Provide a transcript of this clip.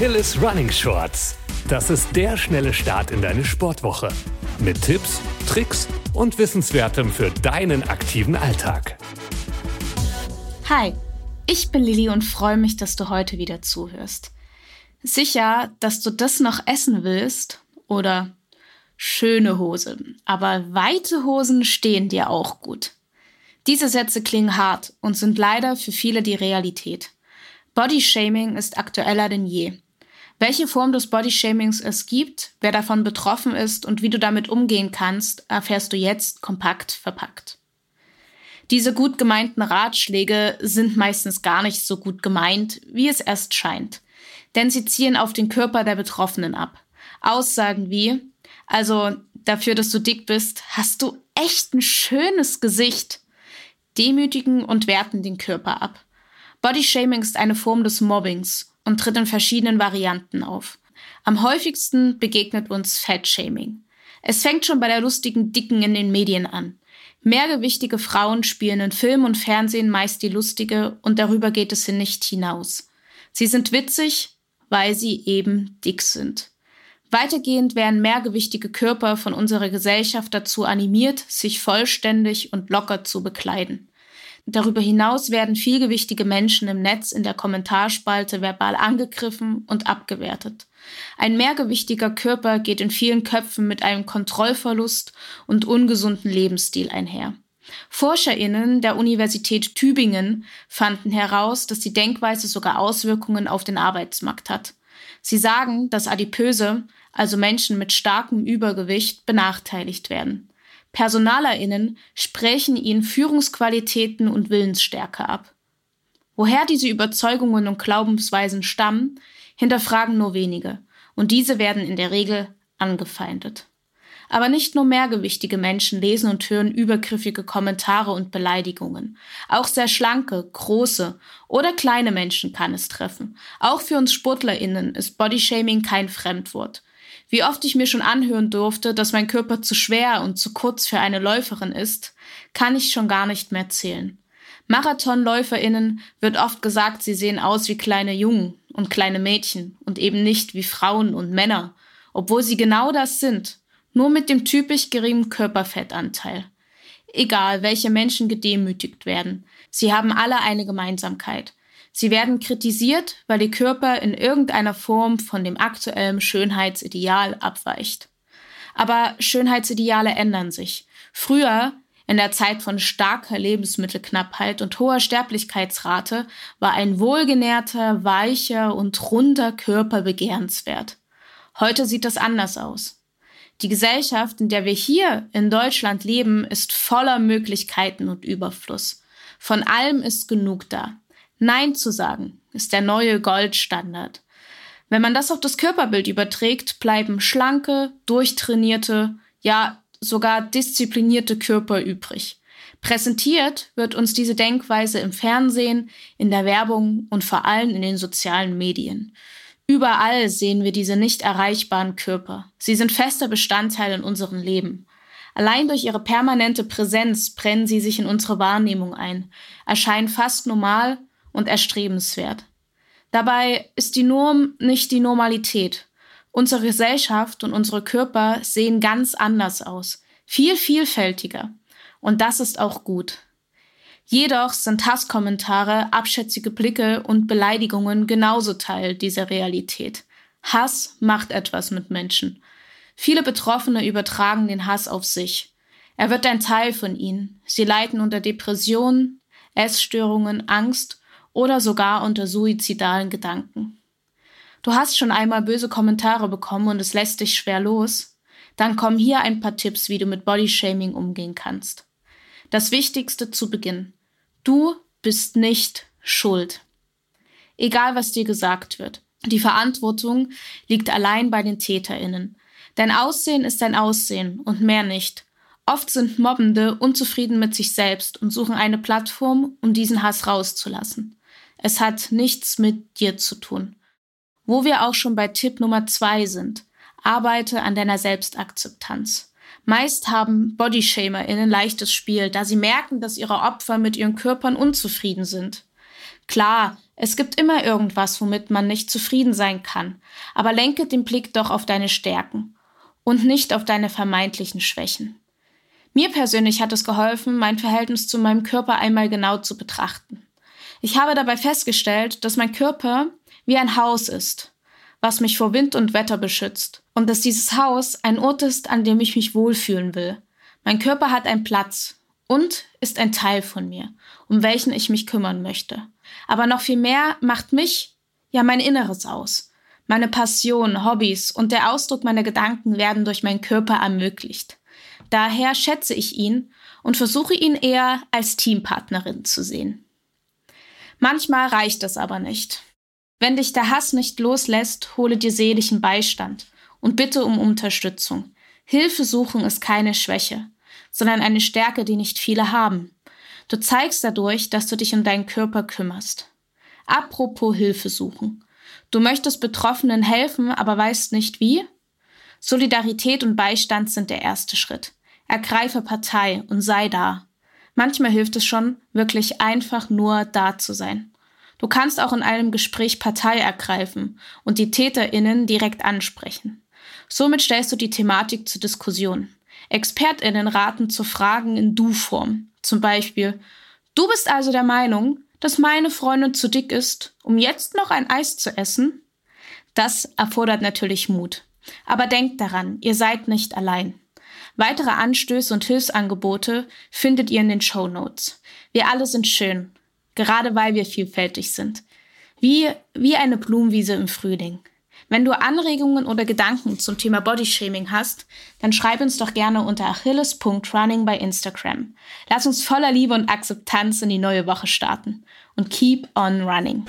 Achilles Running Shorts. Das ist der schnelle Start in deine Sportwoche. Mit Tipps, Tricks und Wissenswertem für deinen aktiven Alltag. Hi, ich bin Lilly und freue mich, dass du heute wieder zuhörst. Sicher, dass du das noch essen willst oder schöne Hosen, aber weite Hosen stehen dir auch gut. Diese Sätze klingen hart und sind leider für viele die Realität. Bodyshaming ist aktueller denn je. Welche Form des Bodyshamings es gibt, wer davon betroffen ist und wie du damit umgehen kannst, erfährst du jetzt kompakt verpackt. Diese gut gemeinten Ratschläge sind meistens gar nicht so gut gemeint, wie es erst scheint. Denn sie zielen auf den Körper der Betroffenen ab. Aussagen wie, also dafür, dass du dick bist, hast du echt ein schönes Gesicht, demütigen und werten den Körper ab. Bodyshaming ist eine Form des Mobbings und tritt in verschiedenen Varianten auf. Am häufigsten begegnet uns Fatshaming. Es fängt schon bei der lustigen Dicken in den Medien an. Mehrgewichtige Frauen spielen in Film und Fernsehen meist die lustige und darüber geht es nicht hinaus. Sie sind witzig, weil sie eben dick sind. Weitergehend werden mehrgewichtige Körper von unserer Gesellschaft dazu animiert, sich vollständig und locker zu bekleiden. Darüber hinaus werden vielgewichtige Menschen im Netz in der Kommentarspalte verbal angegriffen und abgewertet. Ein mehrgewichtiger Körper geht in vielen Köpfen mit einem Kontrollverlust und ungesunden Lebensstil einher. ForscherInnen der Universität Tübingen fanden heraus, dass die Denkweise sogar Auswirkungen auf den Arbeitsmarkt hat. Sie sagen, dass Adipöse, also Menschen mit starkem Übergewicht, benachteiligt werden. PersonalerInnen sprechen ihnen Führungsqualitäten und Willensstärke ab. Woher diese Überzeugungen und Glaubensweisen stammen, hinterfragen nur wenige, und diese werden in der Regel angefeindet. Aber nicht nur mehrgewichtige Menschen lesen und hören übergriffige Kommentare und Beleidigungen. Auch sehr schlanke, große oder kleine Menschen kann es treffen. Auch für uns SportlerInnen ist Bodyshaming kein Fremdwort. Wie oft ich mir schon anhören durfte, dass mein Körper zu schwer und zu kurz für eine Läuferin ist, kann ich schon gar nicht mehr zählen. Marathonläuferinnen wird oft gesagt, sie sehen aus wie kleine Jungen und kleine Mädchen und eben nicht wie Frauen und Männer, obwohl sie genau das sind, nur mit dem typisch geringen Körperfettanteil. Egal, welche Menschen gedemütigt werden, sie haben alle eine Gemeinsamkeit. Sie werden kritisiert, weil ihr Körper in irgendeiner Form von dem aktuellen Schönheitsideal abweicht. Aber Schönheitsideale ändern sich. Früher, in der Zeit von starker Lebensmittelknappheit und hoher Sterblichkeitsrate, war ein wohlgenährter, weicher und runder Körper begehrenswert. Heute sieht das anders aus. Die Gesellschaft, in der wir hier in Deutschland leben, ist voller Möglichkeiten und Überfluss. Von allem ist genug da. Nein zu sagen ist der neue Goldstandard. Wenn man das auf das Körperbild überträgt, bleiben schlanke, durchtrainierte, ja sogar disziplinierte Körper übrig. Präsentiert wird uns diese Denkweise im Fernsehen, in der Werbung und vor allem in den sozialen Medien. Überall sehen wir diese nicht erreichbaren Körper. Sie sind fester Bestandteil in unserem Leben. Allein durch ihre permanente Präsenz brennen sie sich in unsere Wahrnehmung ein, erscheinen fast normal und erstrebenswert. Dabei ist die Norm nicht die Normalität. Unsere Gesellschaft und unsere Körper sehen ganz anders aus, viel vielfältiger. Und das ist auch gut. Jedoch sind Hasskommentare, abschätzige Blicke und Beleidigungen genauso Teil dieser Realität. Hass macht etwas mit Menschen. Viele Betroffene übertragen den Hass auf sich. Er wird ein Teil von ihnen. Sie leiden unter Depressionen, Essstörungen, Angst oder sogar unter suizidalen Gedanken. Du hast schon einmal böse Kommentare bekommen und es lässt dich schwer los? Dann kommen hier ein paar Tipps, wie du mit Bodyshaming umgehen kannst. Das Wichtigste zu Beginn. Du bist nicht schuld. Egal, was dir gesagt wird. Die Verantwortung liegt allein bei den TäterInnen. Dein Aussehen ist dein Aussehen und mehr nicht. Oft sind Mobbende unzufrieden mit sich selbst und suchen eine Plattform, um diesen Hass rauszulassen. Es hat nichts mit dir zu tun. Wo wir auch schon bei Tipp Nummer zwei sind. Arbeite an deiner Selbstakzeptanz. Meist haben BodyshamerInnen leichtes Spiel, da sie merken, dass ihre Opfer mit ihren Körpern unzufrieden sind. Klar, es gibt immer irgendwas, womit man nicht zufrieden sein kann, aber lenke den Blick doch auf deine Stärken und nicht auf deine vermeintlichen Schwächen. Mir persönlich hat es geholfen, mein Verhältnis zu meinem Körper einmal genau zu betrachten. Ich habe dabei festgestellt, dass mein Körper wie ein Haus ist, was mich vor Wind und Wetter beschützt, und dass dieses Haus ein Ort ist, an dem ich mich wohlfühlen will. Mein Körper hat einen Platz und ist ein Teil von mir, um welchen ich mich kümmern möchte. Aber noch viel mehr macht mich, ja mein Inneres aus. Meine Passion, Hobbys und der Ausdruck meiner Gedanken werden durch meinen Körper ermöglicht. Daher schätze ich ihn und versuche ihn eher als Teampartnerin zu sehen. Manchmal reicht es aber nicht. Wenn dich der Hass nicht loslässt, hole dir seelischen Beistand und bitte um Unterstützung. Hilfe suchen ist keine Schwäche, sondern eine Stärke, die nicht viele haben. Du zeigst dadurch, dass du dich um deinen Körper kümmerst. Apropos Hilfe suchen. Du möchtest Betroffenen helfen, aber weißt nicht wie? Solidarität und Beistand sind der erste Schritt. Ergreife Partei und sei da. Manchmal hilft es schon, wirklich einfach nur da zu sein. Du kannst auch in einem Gespräch Partei ergreifen und die TäterInnen direkt ansprechen. Somit stellst du die Thematik zur Diskussion. ExpertInnen raten zu Fragen in Du-Form. Zum Beispiel, du bist also der Meinung, dass meine Freundin zu dick ist, um jetzt noch ein Eis zu essen? Das erfordert natürlich Mut. Aber denkt daran, ihr seid nicht allein. Weitere Anstöße und Hilfsangebote findet ihr in den Show Notes. Wir alle sind schön, gerade weil wir vielfältig sind. Wie, wie eine Blumenwiese im Frühling. Wenn du Anregungen oder Gedanken zum Thema Bodyshaming hast, dann schreib uns doch gerne unter achilles.running bei Instagram. Lass uns voller Liebe und Akzeptanz in die neue Woche starten und keep on running.